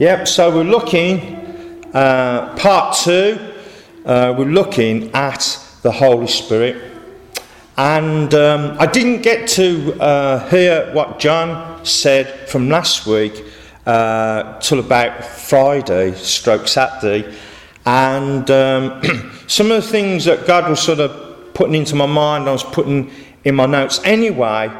Yep, so we're looking, uh, part two, uh, we're looking at the Holy Spirit. And um, I didn't get to uh, hear what John said from last week uh, till about Friday, stroke Saturday. And um, some of the things that God was sort of putting into my mind, I was putting in my notes anyway,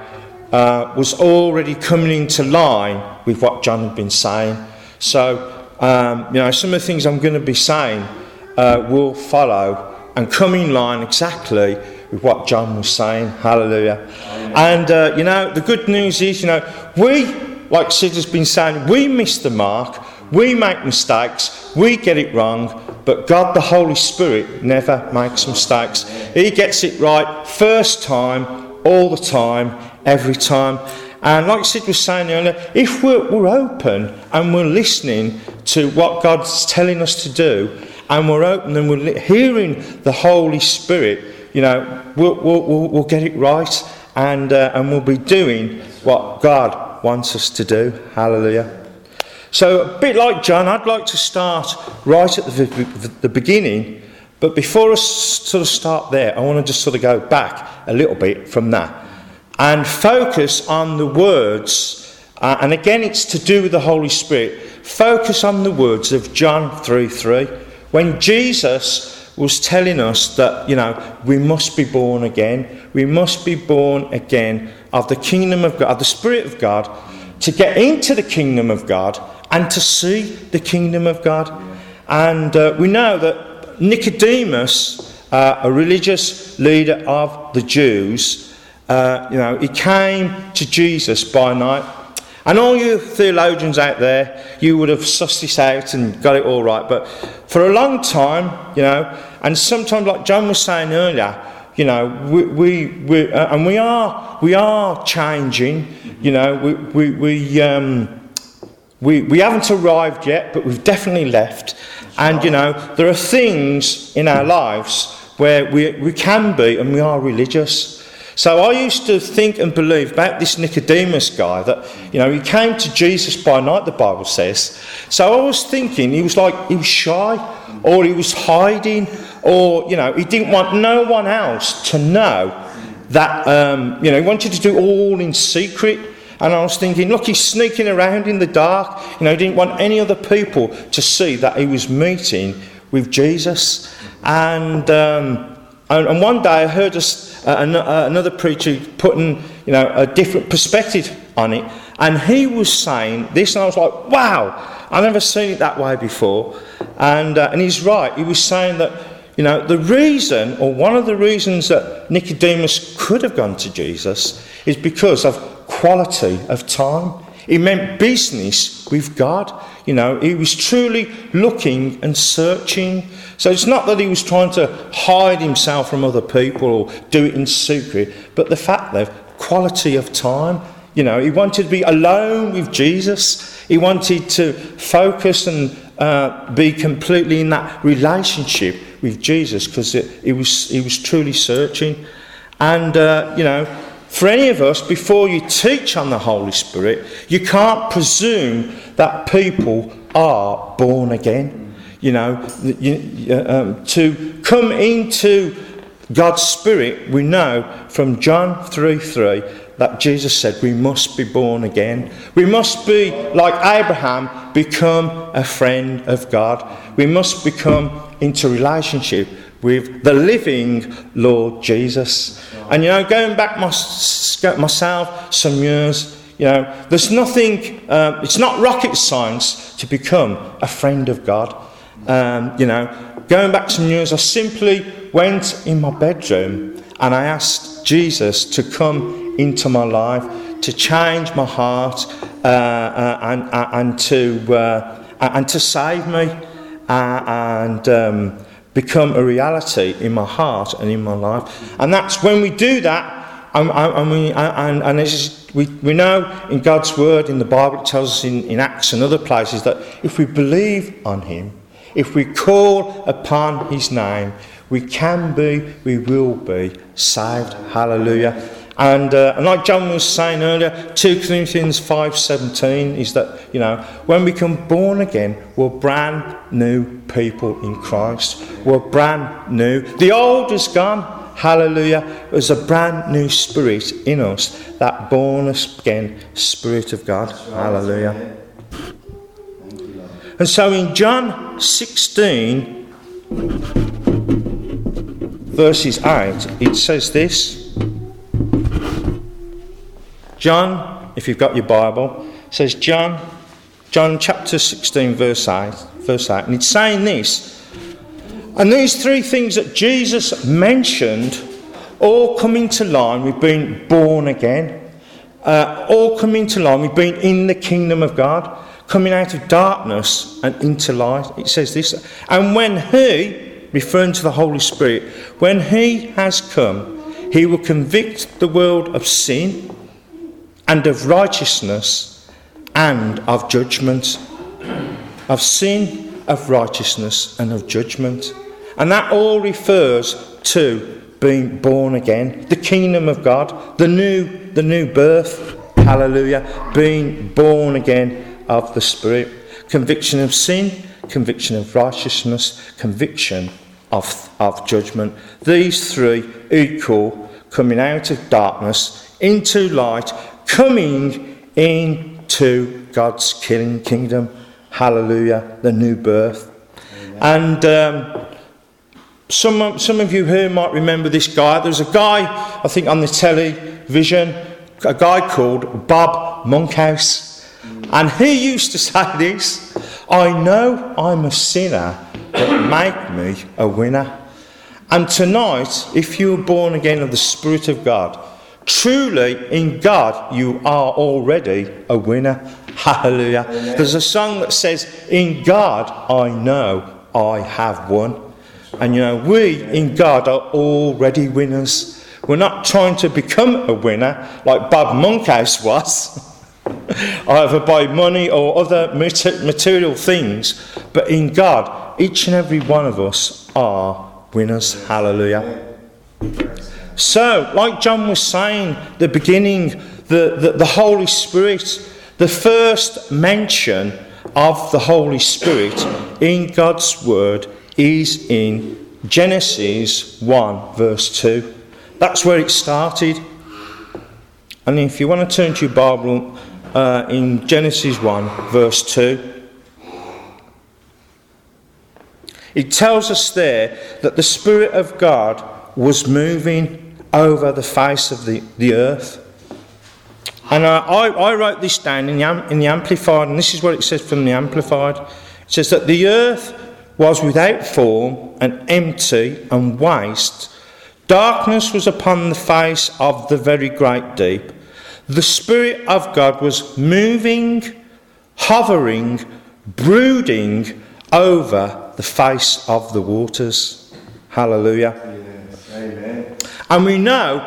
uh, was already coming into line with what John had been saying. So, um, you know, some of the things I'm going to be saying uh, will follow and come in line exactly with what John was saying. Hallelujah. And, uh, you know, the good news is, you know, we, like Sid has been saying, we miss the mark, we make mistakes, we get it wrong, but God, the Holy Spirit, never makes mistakes. He gets it right first time, all the time, every time. And like Sid was saying earlier, if we're, we're open and we're listening to what God's telling us to do, and we're open and we're hearing the Holy Spirit, you know, we'll, we'll, we'll get it right and, uh, and we'll be doing what God wants us to do. Hallelujah. So, a bit like John, I'd like to start right at the, the beginning, but before I sort of start there, I want to just sort of go back a little bit from that and focus on the words. Uh, and again, it's to do with the Holy Spirit. Focus on the words of John 3 3. When Jesus was telling us that, you know, we must be born again, we must be born again of the kingdom of God, of the Spirit of God, to get into the kingdom of God and to see the kingdom of God. And uh, we know that Nicodemus, uh, a religious leader of the Jews, uh, you know, he came to Jesus by night. And all you theologians out there, you would have sussed this out and got it all right. But for a long time, you know, and sometimes, like John was saying earlier, you know, we, we, we uh, and we are, we are changing. You know, we, we, we, um, we, we haven't arrived yet, but we've definitely left. And, you know, there are things in our lives where we, we can be and we are religious. So I used to think and believe about this Nicodemus guy that, you know, he came to Jesus by night, the Bible says. So I was thinking he was like, he was shy, or he was hiding, or, you know, he didn't want no one else to know that, um, you know, he wanted to do all in secret. And I was thinking, look, he's sneaking around in the dark. You know, he didn't want any other people to see that he was meeting with Jesus. And, um, and, and one day I heard us, uh, uh, another preacher putting you know, a different perspective on it. And he was saying this, and I was like, wow, I've never seen it that way before. And, uh, and he's right. He was saying that, you know, the reason, or one of the reasons that Nicodemus could have gone to Jesus is because of quality of time. It meant business with God. You know, he was truly looking and searching. So it's not that he was trying to hide himself from other people or do it in secret, but the fact that quality of time. You know, he wanted to be alone with Jesus. He wanted to focus and uh, be completely in that relationship with Jesus because he was, he was truly searching. And, uh, you know, for any of us, before you teach on the Holy Spirit, you can't presume that people are born again. You know, you, um, to come into God's Spirit, we know from John 3 3 that Jesus said we must be born again. We must be, like Abraham, become a friend of God. We must become into relationship with the living Lord Jesus. And you know, going back myself some years, you know, there's nothing, uh, it's not rocket science to become a friend of God. Um, you know, going back some years, I simply went in my bedroom and I asked Jesus to come into my life, to change my heart, uh, uh, and, uh, and, to, uh, and to save me. Uh, and um, become a reality in my heart and in my life. And that's when we do that, and, and, we, and, and just, we, we know in God's Word, in the Bible, it tells us in, in Acts and other places that if we believe on Him, if we call upon His name, we can be, we will be saved. Hallelujah. And, uh, and like John was saying earlier, 2 Corinthians 5.17 is that, you know, when we become born again, we're brand new people in Christ. We're brand new. The old is gone. Hallelujah. There's a brand new spirit in us, that born again spirit of God. Hallelujah. And so in John 16, verses 8, it says this. John, if you've got your Bible, says John, John chapter 16, verse 8, verse 8, and it's saying this. And these three things that Jesus mentioned all come into line with being born again, uh, all come into line with being in the kingdom of God coming out of darkness and into light. It says this. And when He, referring to the Holy Spirit, when He has come, He will convict the world of sin and of righteousness and of judgment. Of sin, of righteousness, and of judgment. And that all refers to being born again, the kingdom of God, the new, the new birth. Hallelujah. Being born again of the Spirit conviction of sin, conviction of righteousness, conviction of, of judgment. These three equal coming out of darkness into light, coming into God's killing kingdom. Hallelujah, the new birth. Amen. And um, some, some of you here might remember this guy. There's a guy, I think, on the television, a guy called Bob Monkhouse. And he used to say this I know I'm a sinner, but make me a winner. And tonight, if you are born again of the Spirit of God, truly in God you are already a winner. Hallelujah. Amen. There's a song that says, In God I know I have won. And you know, we in God are already winners. We're not trying to become a winner like Bob Monkhouse was. either by money or other material things, but in God, each and every one of us are winners. Hallelujah. So, like John was saying, the beginning, the, the, the Holy Spirit, the first mention of the Holy Spirit in God's Word is in Genesis 1, verse 2. That's where it started. And if you want to turn to your Bible uh, in Genesis 1, verse 2. It tells us there that the Spirit of God was moving over the face of the, the earth. And uh, I, I, wrote this down in the, in the Amplified, and this is what it says from the Amplified. It says that the earth was without form and empty and waste. Darkness was upon the face of the very great deep the Spirit of God was moving, hovering, brooding over the face of the waters. Hallelujah. Yes. Amen. And we know,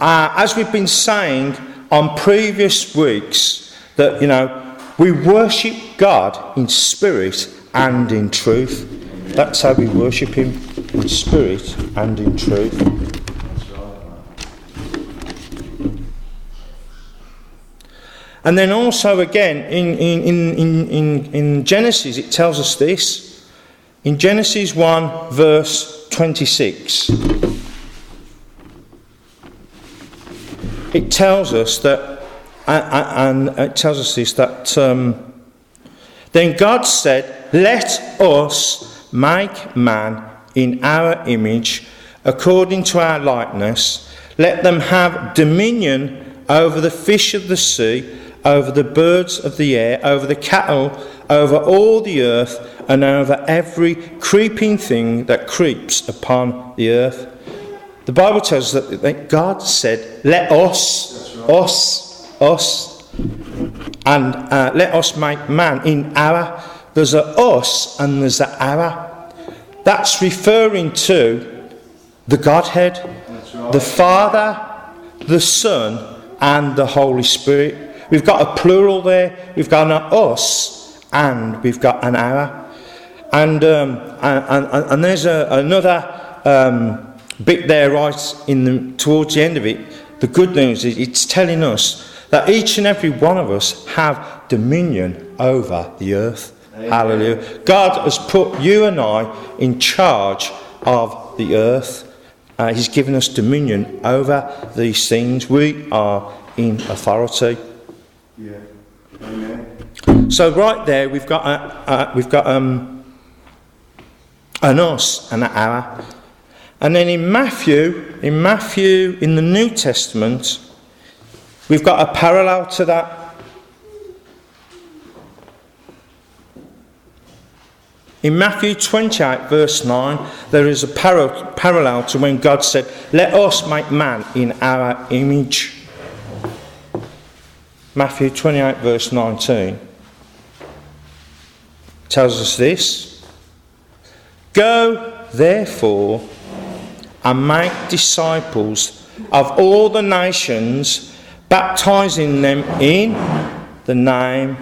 uh, as we've been saying on previous weeks, that, you know, we worship God in spirit and in truth. That's how we worship Him in spirit and in truth. And then also again in, in, in, in, in Genesis, it tells us this. In Genesis 1, verse 26, it tells us that, and it tells us this, that um, then God said, Let us make man in our image, according to our likeness. Let them have dominion over the fish of the sea over the birds of the air, over the cattle, over all the earth, and over every creeping thing that creeps upon the earth. The Bible tells us that, God said, Let us, right. us, us, and uh, let us make man in our. There's a us and there's a our. That's referring to the Godhead, right. the Father, the Son, and the Holy Spirit. We've got a plural there, we've got an us, and we've got an our. And, um, and, and, and, there's a, another um, bit there right in the, towards the end of it the good news is it's telling us that each and every one of us have dominion over the earth. Amen. Hallelujah. God has put you and I in charge of the earth. Uh, he's given us dominion over these things. We are in authority. So right there, we've got a, a, we've got um, an us and an our. And then in Matthew, in Matthew, in the New Testament, we've got a parallel to that. In Matthew 28, verse 9, there is a par- parallel to when God said, Let us make man in our image. Matthew 28, verse 19 tells us this Go, therefore, and make disciples of all the nations, baptizing them in the name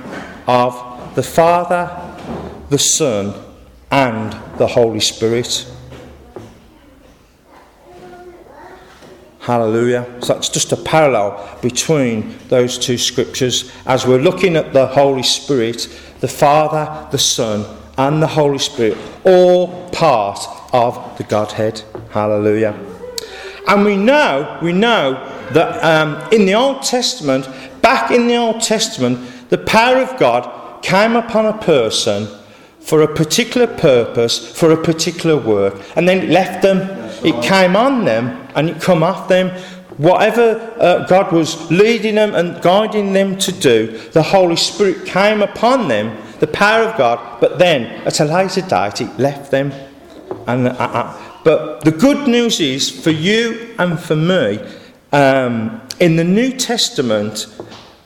of the Father, the Son, and the Holy Spirit. Hallelujah. So that's just a parallel between those two scriptures as we're looking at the Holy Spirit, the Father, the Son, and the Holy Spirit, all part of the Godhead. Hallelujah. And we know, we know that um, in the Old Testament, back in the Old Testament, the power of God came upon a person for a particular purpose, for a particular work, and then left them. It came on them and it come off them. Whatever uh, God was leading them and guiding them to do, the Holy Spirit came upon them, the power of God, but then at a later date it left them. And, uh, uh, but the good news is for you and for me, um, in the New Testament,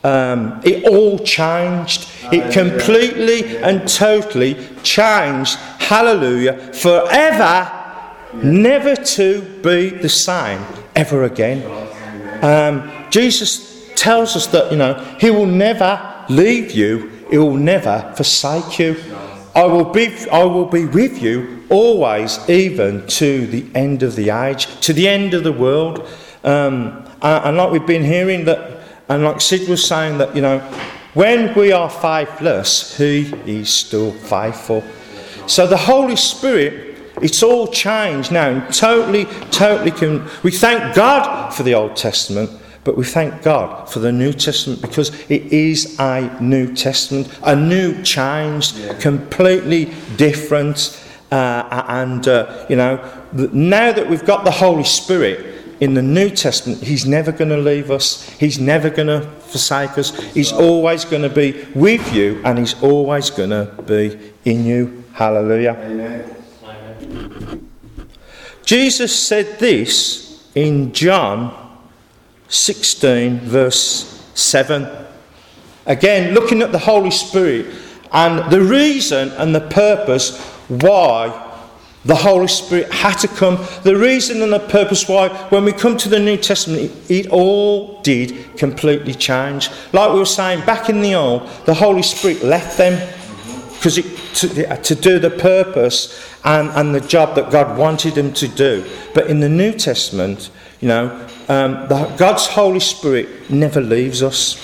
um, it all changed. It completely and totally changed. Hallelujah. Forever, never to be the same ever again. Um, Jesus tells us that, you know, He will never leave you, He will never forsake you. I will be, I will be with you always, even to the end of the age, to the end of the world. Um, and like we've been hearing that and like Sid was saying, that, you know, when we are faithless, He is still faithful. So the Holy Spirit, it's all changed now. Totally, totally. Can, we thank God for the Old Testament, but we thank God for the New Testament because it is a New Testament, a new change, yeah. completely different. Uh, and, uh, you know, now that we've got the Holy Spirit, in the New Testament, He's never going to leave us. He's never going to forsake us. He's always going to be with you and He's always going to be in you. Hallelujah. Amen. Jesus said this in John 16, verse 7. Again, looking at the Holy Spirit and the reason and the purpose why the Holy Spirit had to come. The reason and the purpose why, when we come to the New Testament, it, all did completely change. Like we were saying, back in the Old, the Holy Spirit left them because to, to do the purpose and, and the job that God wanted them to do. But in the New Testament, you know, um, the, God's Holy Spirit never leaves us.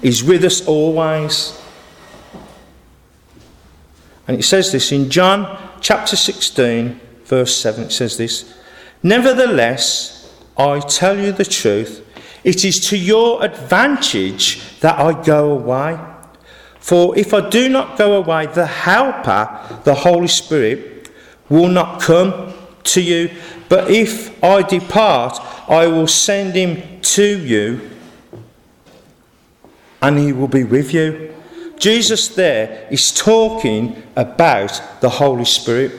He's with us always. And it says this in John chapter 16, verse 7. It says this Nevertheless, I tell you the truth, it is to your advantage that I go away. For if I do not go away, the Helper, the Holy Spirit, will not come to you. But if I depart, I will send him to you, and he will be with you. Jesus there is talking about the Holy Spirit.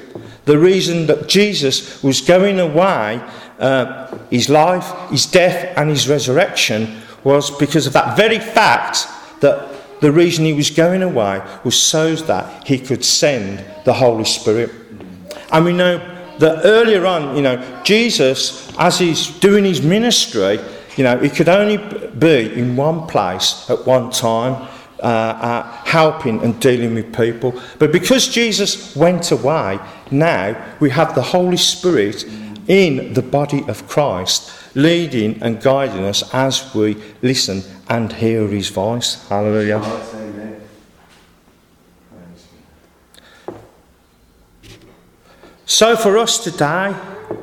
The reason that Jesus was going away, uh, his life, his death, and his resurrection was because of that very fact that the reason he was going away was so that he could send the Holy Spirit. And we know that earlier on, you know, Jesus, as he's doing his ministry, you know, he could only be in one place at one time uh, uh, helping and dealing with people. But because Jesus went away, now we have the Holy Spirit in the body of Christ, leading and guiding us as we listen and hear his voice. Hallelujah. So for us today,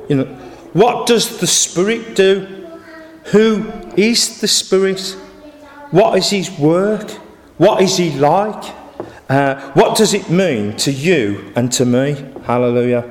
you know, what does the Spirit do? Who is the Spirit? What is his work? What is he like? Uh, what does it mean to you and to me? Hallelujah.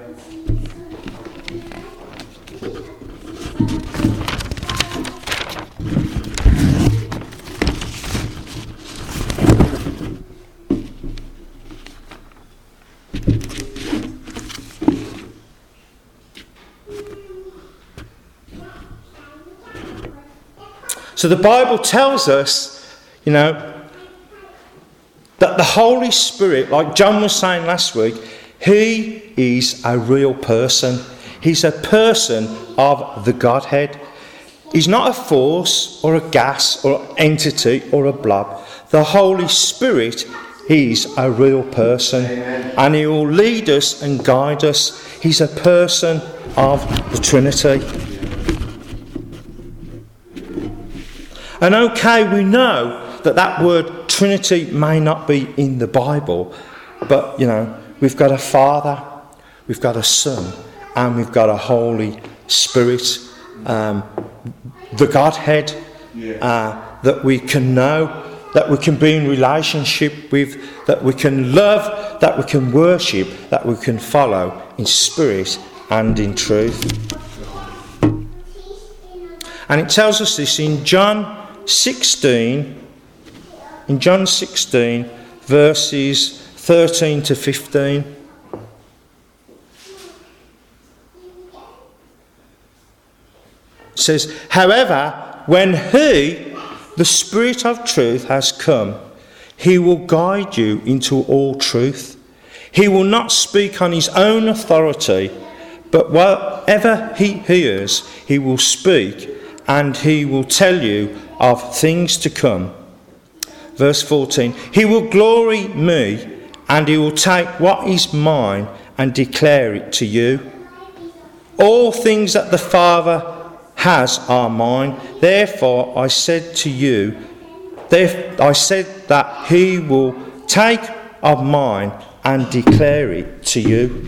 So the Bible tells us, you know, that the Holy Spirit, like John was saying last week, he is a real person. He's a person of the Godhead. He's not a force or a gas or an entity or a blob. The Holy Spirit is a real person Amen. and he will lead us and guide us. He's a person of the Trinity. And okay, we know that that word Trinity may not be in the Bible, but you know, we've got a Father, we've got a Son, and we've got a Holy Spirit, um, the Godhead uh, that we can know, that we can be in relationship with, that we can love, that we can worship, that we can follow in spirit and in truth. And it tells us this in John 16, in John 16, verses 13 to 15. It says, However, when He, the Spirit of truth, has come, He will guide you into all truth. He will not speak on His own authority, but whatever He hears, He will speak, and He will tell you of things to come. Verse 14 He will glory me, and he will take what is mine and declare it to you. All things that the Father has are mine. Therefore, I said to you, I said that he will take of mine and declare it to you.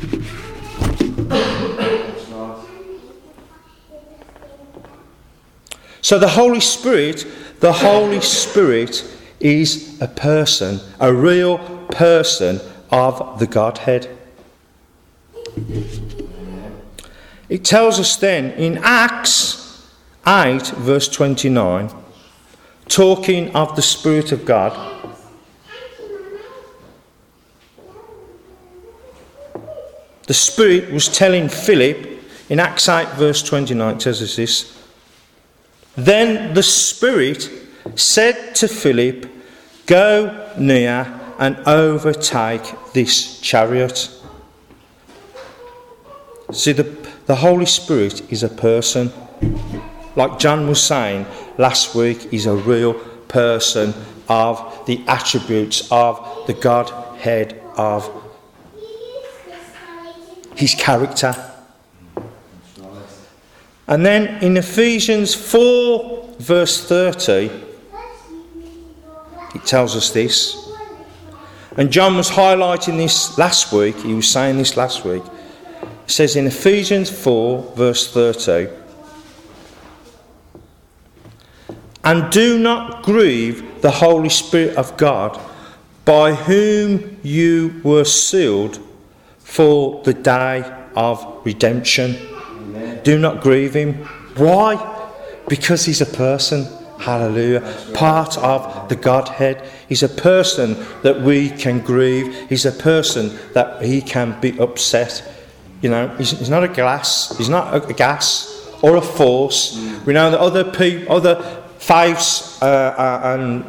So the Holy Spirit, the Holy Spirit is a person, a real person of the Godhead. It tells us then in Acts 8, verse 29, talking of the Spirit of God. The Spirit was telling Philip in Acts 8, verse 29, it tells us this then the Spirit said to Philip, Go near and overtake this chariot. See, the, the Holy Spirit is a person. Like John was saying last week, he's a real person of the attributes of the Godhead of his character. And then in Ephesians 4, verse 30, it tells us this. And John was highlighting this last week, he was saying this last week. It says in Ephesians 4, verse 30, And do not grieve the Holy Spirit of God, by whom you were sealed for the day of redemption. Do not grieve him. Why? Because he's a person. Hallelujah. Part of the Godhead. He's a person that we can grieve. He's a person that he can be upset. You know, he's, he's not a glass. He's not a, gas or a force. We know that other people, other faiths uh, uh, and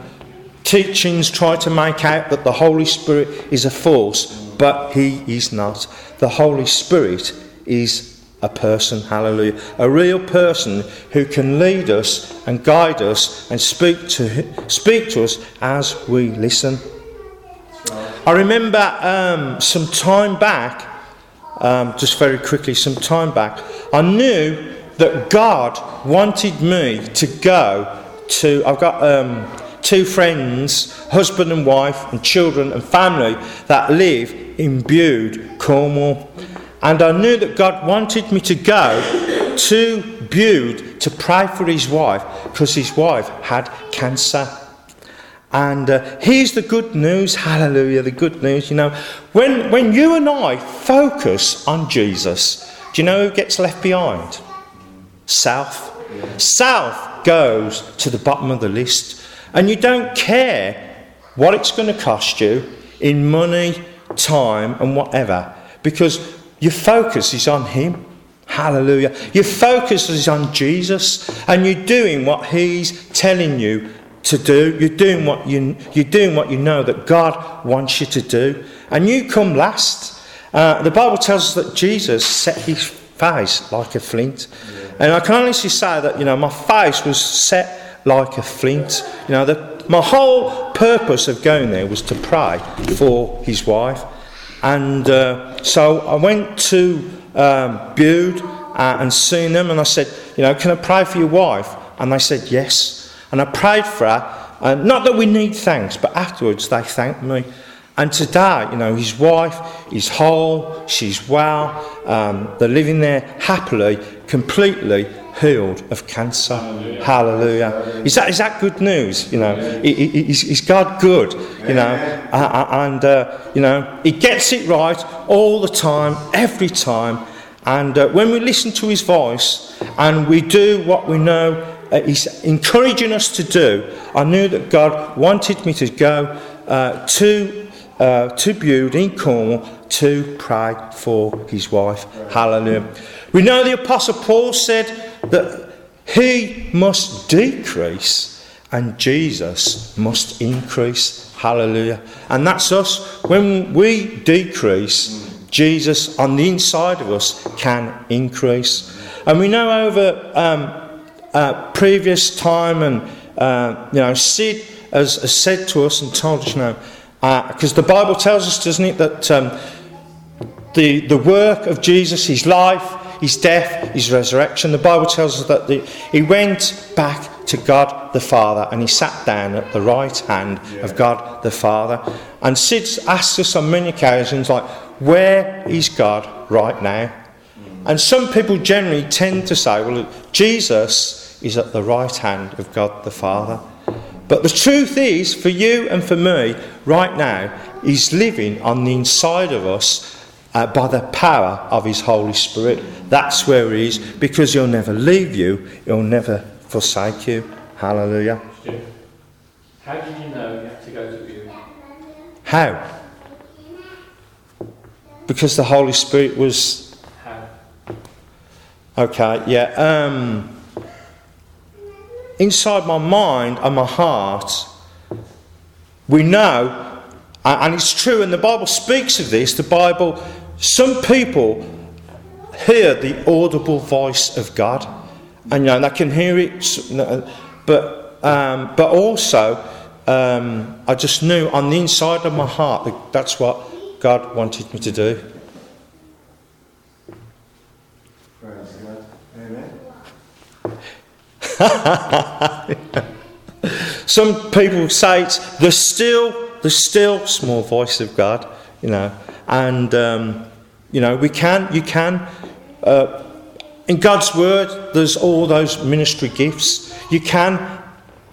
teachings try to make out that the Holy Spirit is a force, but he is not. The Holy Spirit is a person, hallelujah, a real person who can lead us and guide us and speak to, speak to us as we listen. I remember um, some time back, um, just very quickly, some time back, I knew that God wanted me to go to. I've got um, two friends, husband and wife, and children and family that live in Bude, Cornwall. And I knew that God wanted me to go to Bude to pray for his wife because his wife had cancer. And uh, here's the good news, hallelujah, the good news. You know, when, when you and I focus on Jesus, do you know who gets left behind? South. South goes to the bottom of the list. And you don't care what it's going to cost you in money, time, and whatever, because your focus is on Him. Hallelujah. Your focus is on Jesus, and you're doing what He's telling you to do. You're doing what you, you're doing what you know that God wants you to do. And you come last. Uh, the Bible tells us that Jesus set his face like a flint. And I can honestly say that, you know, my face was set like a flint. You know, the, my whole purpose of going there was to pray for his wife. And uh, so I went to um, Bude uh, and seen them, and I said, you know, can I pray for your wife? And they said yes. And I prayed for her. Not that we need thanks, but afterwards they thanked me. And today, you know, his wife is whole, she's well, um, they're living there happily, completely healed of cancer. Hallelujah. Hallelujah. Is, that, is that good news? You know, is, is God good? You know, and, uh, you know, He gets it right all the time, every time. And uh, when we listen to His voice and we do what we know uh, He's encouraging us to do, I knew that God wanted me to go uh, to uh, to Bude in Cornwall to pray for his wife. Hallelujah. We know the Apostle Paul said that he must decrease and Jesus must increase. Hallelujah. And that's us. When we decrease, Jesus on the inside of us can increase. And we know over um, uh, previous time, and uh, you know, Sid has, has, said to us and told us, you know, because uh, the Bible tells us, doesn't it, that um, the, the work of Jesus, his life, his death, his resurrection. The Bible tells us that the, he went back to God the Father and he sat down at the right hand yeah. of God the Father. And Sid's asked us on many occasions, like, where is God right now? And some people generally tend to say, well, Jesus is at the right hand of God the Father. But the truth is, for you and for me, right now, He's living on the inside of us uh, by the power of His Holy Spirit. That's where He is, because He'll never leave you, He'll never forsake you. Hallelujah. How did you know you had to go to Bude? How? Because the Holy Spirit was. How? Okay, yeah. Um, inside my mind and my heart, we know, and it's true, and the Bible speaks of this. The Bible some people hear the audible voice of God, and you know they can hear it, but um, but also um, I just knew on the inside of my heart that that's what God wanted me to do. Some people say it's the still, the still small voice of God, you know. And, um, you know, we can, you can. Uh, in God's Word, there's all those ministry gifts. You can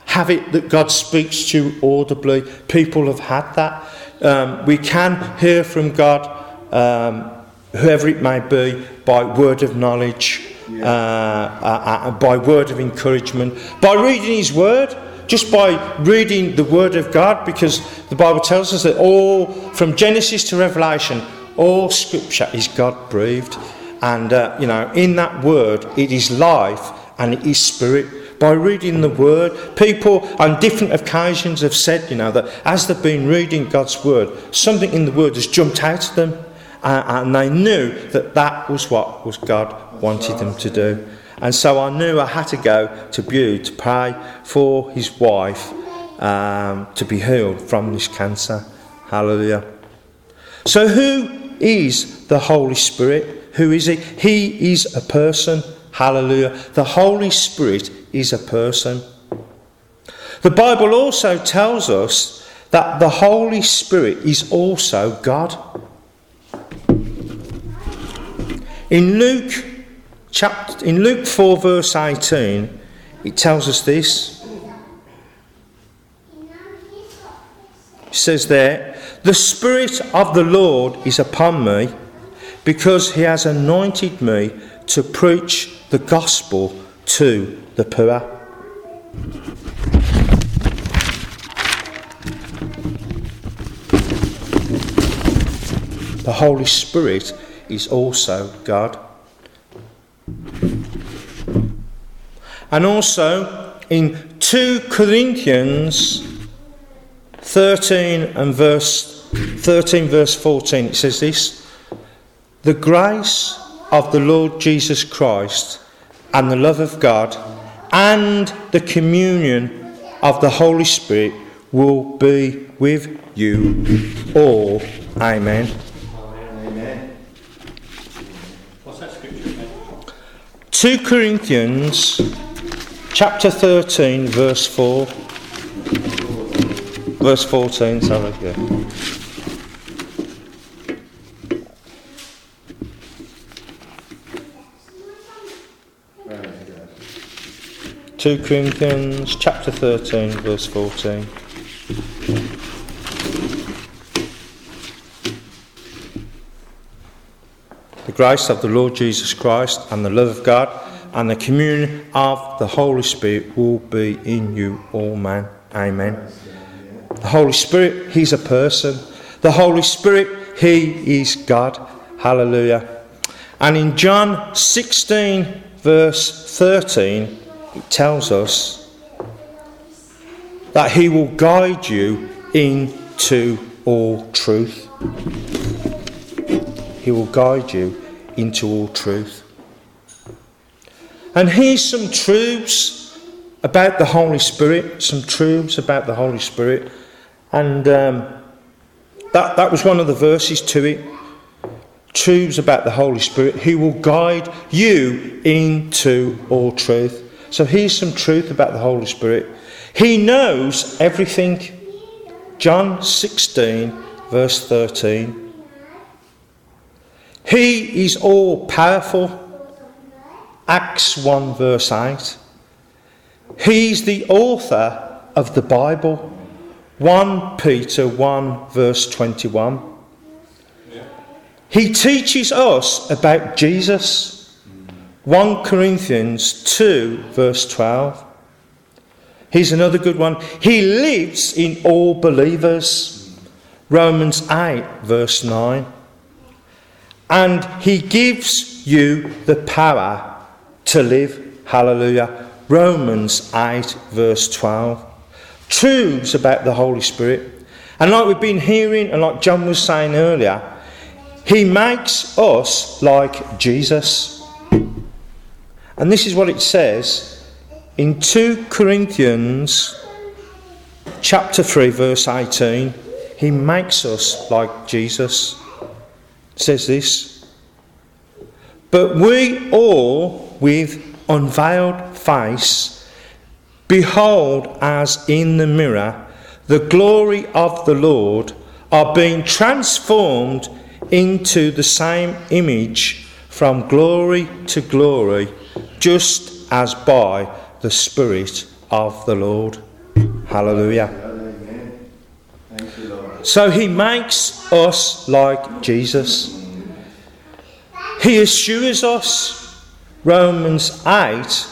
have it that God speaks to you audibly. People have had that. Um, we can hear from God, um, whoever it may be, by word of knowledge, yeah. uh, uh, uh, by word of encouragement, by reading His Word just by reading the Word of God, because the Bible tells us that all, from Genesis to Revelation, all Scripture is God breathed. And, uh, you know, in that Word, it is life and it is spirit. By reading the Word, people on different occasions have said, you know, that as they've been reading God's Word, something in the Word has jumped out to them. And they knew that that was what was God wanted them to do. And so I knew I had to go to Bude to pray for his wife um, to be healed from this cancer. Hallelujah. So, who is the Holy Spirit? Who is he? He is a person. Hallelujah. The Holy Spirit is a person. The Bible also tells us that the Holy Spirit is also God. In Luke chapter in Luke 4 verse 18 it tells us this. It says there, the Spirit of the Lord is upon me because he has anointed me to preach the gospel to the poor. The Holy Spirit is also God. And also in 2 Corinthians 13 and verse 13 verse 14 it says this the grace of the Lord Jesus Christ and the love of God and the communion of the Holy Spirit will be with you all. Amen. What's that scripture again? 2 Corinthians chapter 13 verse 4 verse 14 sorry yeah. Two Corinthians chapter thirteen verse fourteen. The grace of the Lord Jesus Christ and the love of God and the communion of the Holy Spirit will be in you all, man. Amen. The Holy Spirit, He's a person. The Holy Spirit, He is God. Hallelujah. And in John 16, verse 13, it tells us that He will guide you into all truth. He will guide you into all truth. And here's some truths about the Holy Spirit, some truths about the Holy Spirit. And um, that, that was one of the verses to it. Truths about the Holy Spirit, who will guide you into all truth. So here's some truth about the Holy Spirit. He knows everything. John 16, verse 13. He is all powerful. Acts 1, verse 8. He's the author of the Bible. 1 Peter 1, verse 21. He teaches us about Jesus. 1 Corinthians 2, verse 12. Here's another good one. He lives in all believers. Romans 8, verse 9 and he gives you the power to live. Hallelujah. Romans 8, verse 12. Truths about the Holy Spirit. And like we've been hearing, and like John was saying earlier, he makes us like Jesus. And this is what it says in 2 Corinthians chapter 3, verse 18. He makes us like Jesus says this But we all, with unveiled face, behold as in the mirror the glory of the Lord, are being transformed into the same image from glory to glory, just as by the Spirit of the Lord. Hallelujah. So he makes us like Jesus. He assures us, Romans 8,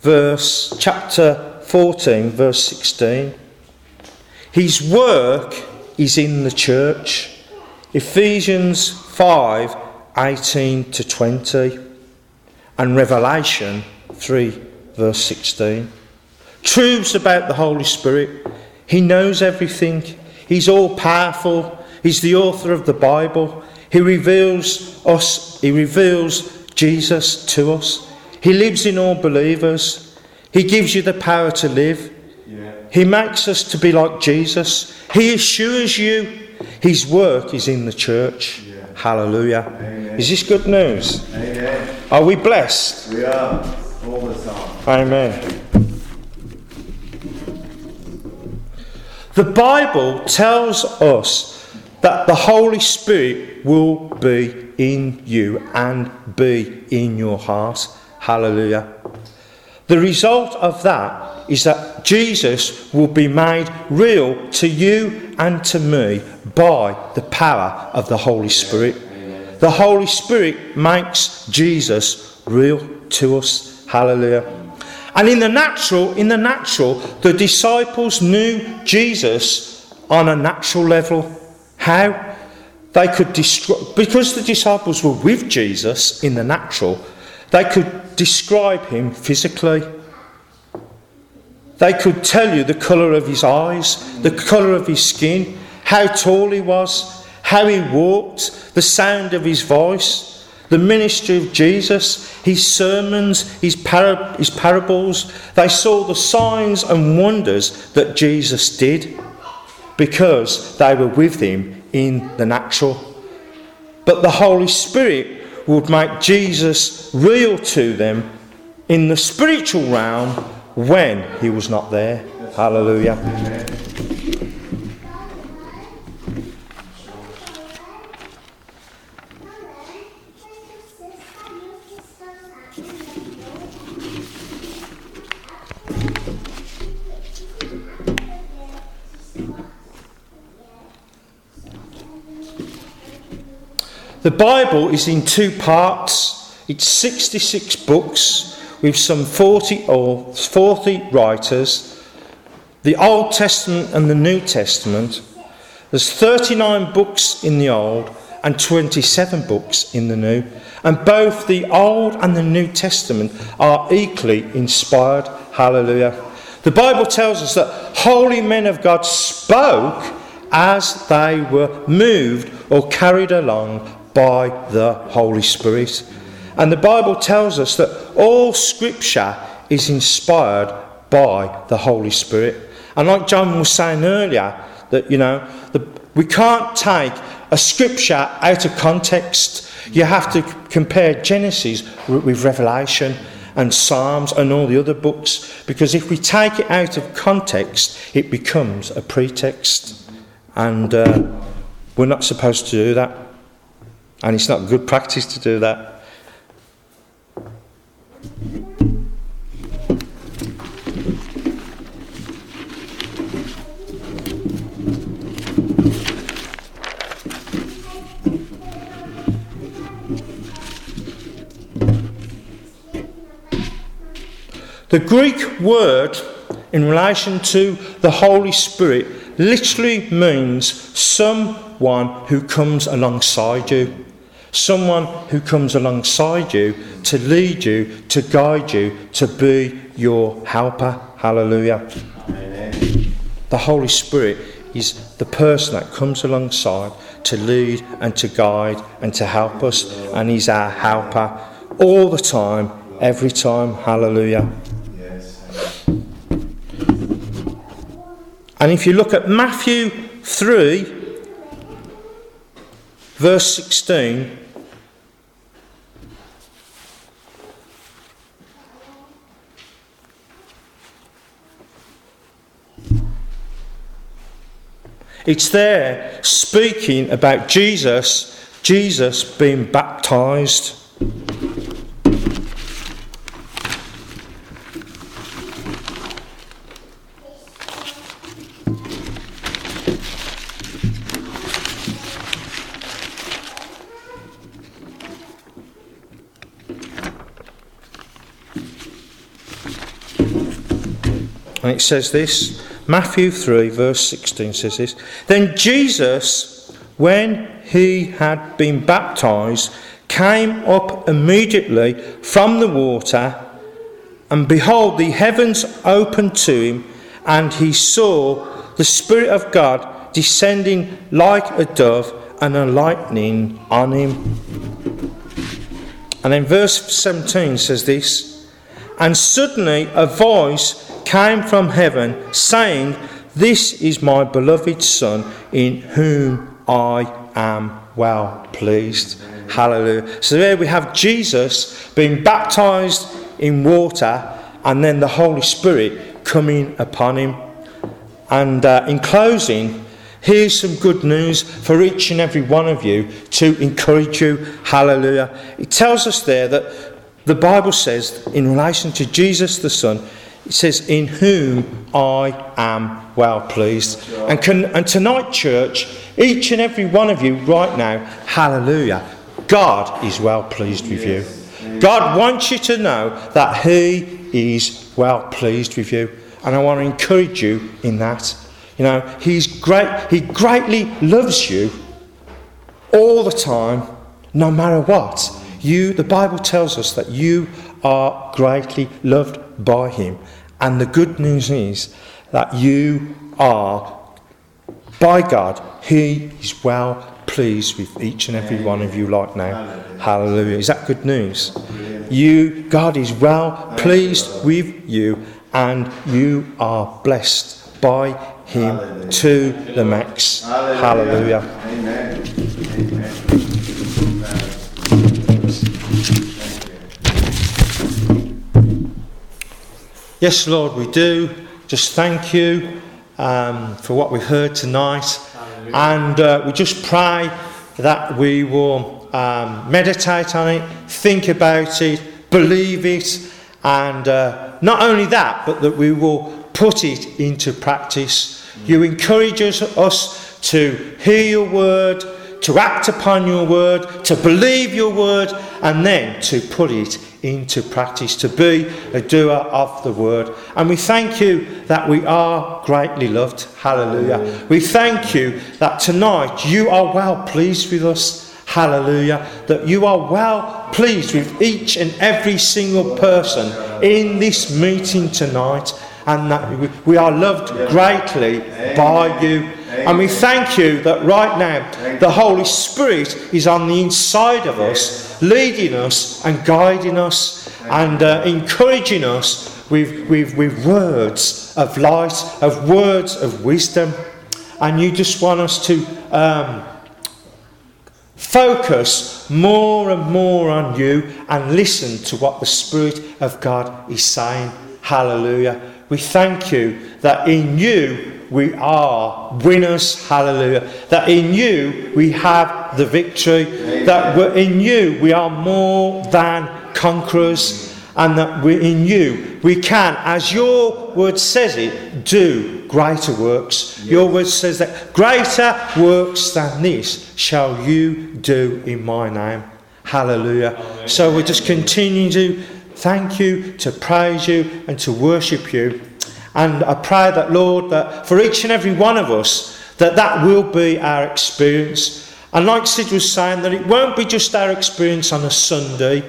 verse chapter 14, verse 16. His work is in the church. Ephesians 5, 18 to 20. And Revelation 3, verse 16. Truths about the Holy Spirit. He knows everything. He's all powerful. He's the author of the Bible. He reveals us, he reveals Jesus to us. He lives in all believers. He gives you the power to live. Yeah. He makes us to be like Jesus. He assures you his work is in the church. Yeah. Hallelujah. Amen. Is this good news? Amen. Are we blessed? We are all the time. Amen. The Bible tells us that the Holy Spirit will be in you and be in your heart. Hallelujah. The result of that is that Jesus will be made real to you and to me by the power of the Holy Spirit. The Holy Spirit makes Jesus real to us. Hallelujah. And in the natural, in the natural, the disciples knew Jesus on a natural level. How? They could describe, because the disciples were with Jesus in the natural, they could describe him physically. They could tell you the colour of his eyes, the colour of his skin, how tall he was, how he walked, the sound of his voice, the ministry of Jesus, his sermons, his, para- his parables. They saw the signs and wonders that Jesus did because they were with him in the natural. But the Holy Spirit would make Jesus real to them in the spiritual realm when he was not there. Hallelujah. The Bible is in two parts. It's 66 books with some 40 or 40 writers. The Old Testament and the New Testament. There's 39 books in the Old and 27 books in the New. And both the Old and the New Testament are equally inspired. Hallelujah. The Bible tells us that holy men of God spoke as they were moved or carried along by the Holy Spirit. And the Bible tells us that all scripture is inspired by the Holy Spirit. And like John was saying earlier, that you know, the, we can't take a scripture out of context. You have to compare Genesis with, Revelation and Psalms and all the other books because if we take it out of context, it becomes a pretext. And uh, we're not supposed to do that. And it's not good practice to do that. The Greek word in relation to the Holy Spirit literally means someone who comes alongside you. Someone who comes alongside you to lead you, to guide you, to be your helper. Hallelujah. Amen. The Holy Spirit is the person that comes alongside to lead and to guide and to help us, and He's our helper all the time, every time. Hallelujah. And if you look at Matthew 3, verse 16, it's there speaking about Jesus, Jesus being baptized. And it says this Matthew 3, verse 16 says this Then Jesus, when he had been baptized, came up immediately from the water, and behold, the heavens opened to him, and he saw the Spirit of God descending like a dove and a lightning on him. And then verse 17 says this And suddenly a voice came from heaven saying, This is my beloved Son, in whom I am well pleased. Hallelujah. So there we have Jesus being baptized in water and then the Holy Spirit coming upon him. And uh, in closing, here's some good news for each and every one of you to encourage you. Hallelujah. It tells us there that the Bible says, in relation to Jesus the Son, it says, In whom I am well pleased. And, can, and tonight, church, each and every one of you right now, hallelujah, God is well pleased with you. God wants you to know that He is well pleased with you. And I want to encourage you in that. You know, He's great, He greatly loves you all the time, no matter what. You, the Bible tells us that you are greatly loved by Him. And the good news is that you are, by God, He is well pleased with each and every one of you like now. Hallelujah. Is that good news? You, God is well pleased with you, and you are blessed by Him to the max. Hallelujah. Amen. Amen. Yes, Lord, we do. Just thank you um, for what we heard tonight. And uh, we just pray that we will um, meditate on it, think about it, believe it, and uh, not only that, but that we will put it into practice. You encourage us, us to hear your word, to act upon your word, to believe your word, and then to put it into practice, to be a doer of the word. And we thank you that we are greatly loved. Hallelujah. We thank you that tonight you are well pleased with us. Hallelujah. That you are well pleased with each and every single person in this meeting tonight. And that we are loved greatly by you. And we thank you that right now the Holy Spirit is on the inside of us, leading us and guiding us and uh, encouraging us with, with, with words of light, of words of wisdom. And you just want us to um, focus more and more on you and listen to what the Spirit of God is saying. Hallelujah. We thank you that in you we are winners, hallelujah. That in you we have the victory, Amen. that in you we are more than conquerors, and that we, in you we can, as your word says it, do greater works. Yes. Your word says that greater works than this shall you do in my name. Hallelujah. Amen. So we just continue to thank you, to praise you, and to worship you. And I pray that, Lord, that for each and every one of us, that that will be our experience. And like Sid was saying, that it won't be just our experience on a Sunday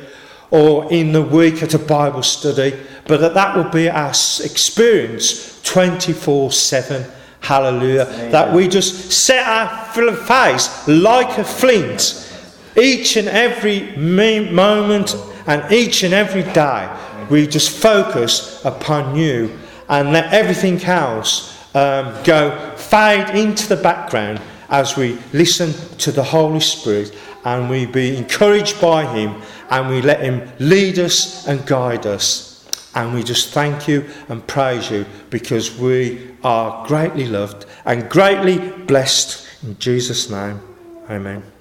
or in the week at a Bible study, but that that will be our experience 24 7. Hallelujah. Amen. That we just set our face like a flint each and every moment and each and every day. We just focus upon you and let everything else um, go fade into the background as we listen to the Holy Spirit and we be encouraged by Him and we let Him lead us and guide us. And we just thank you and praise you because we are greatly loved and greatly blessed. In Jesus' name, amen.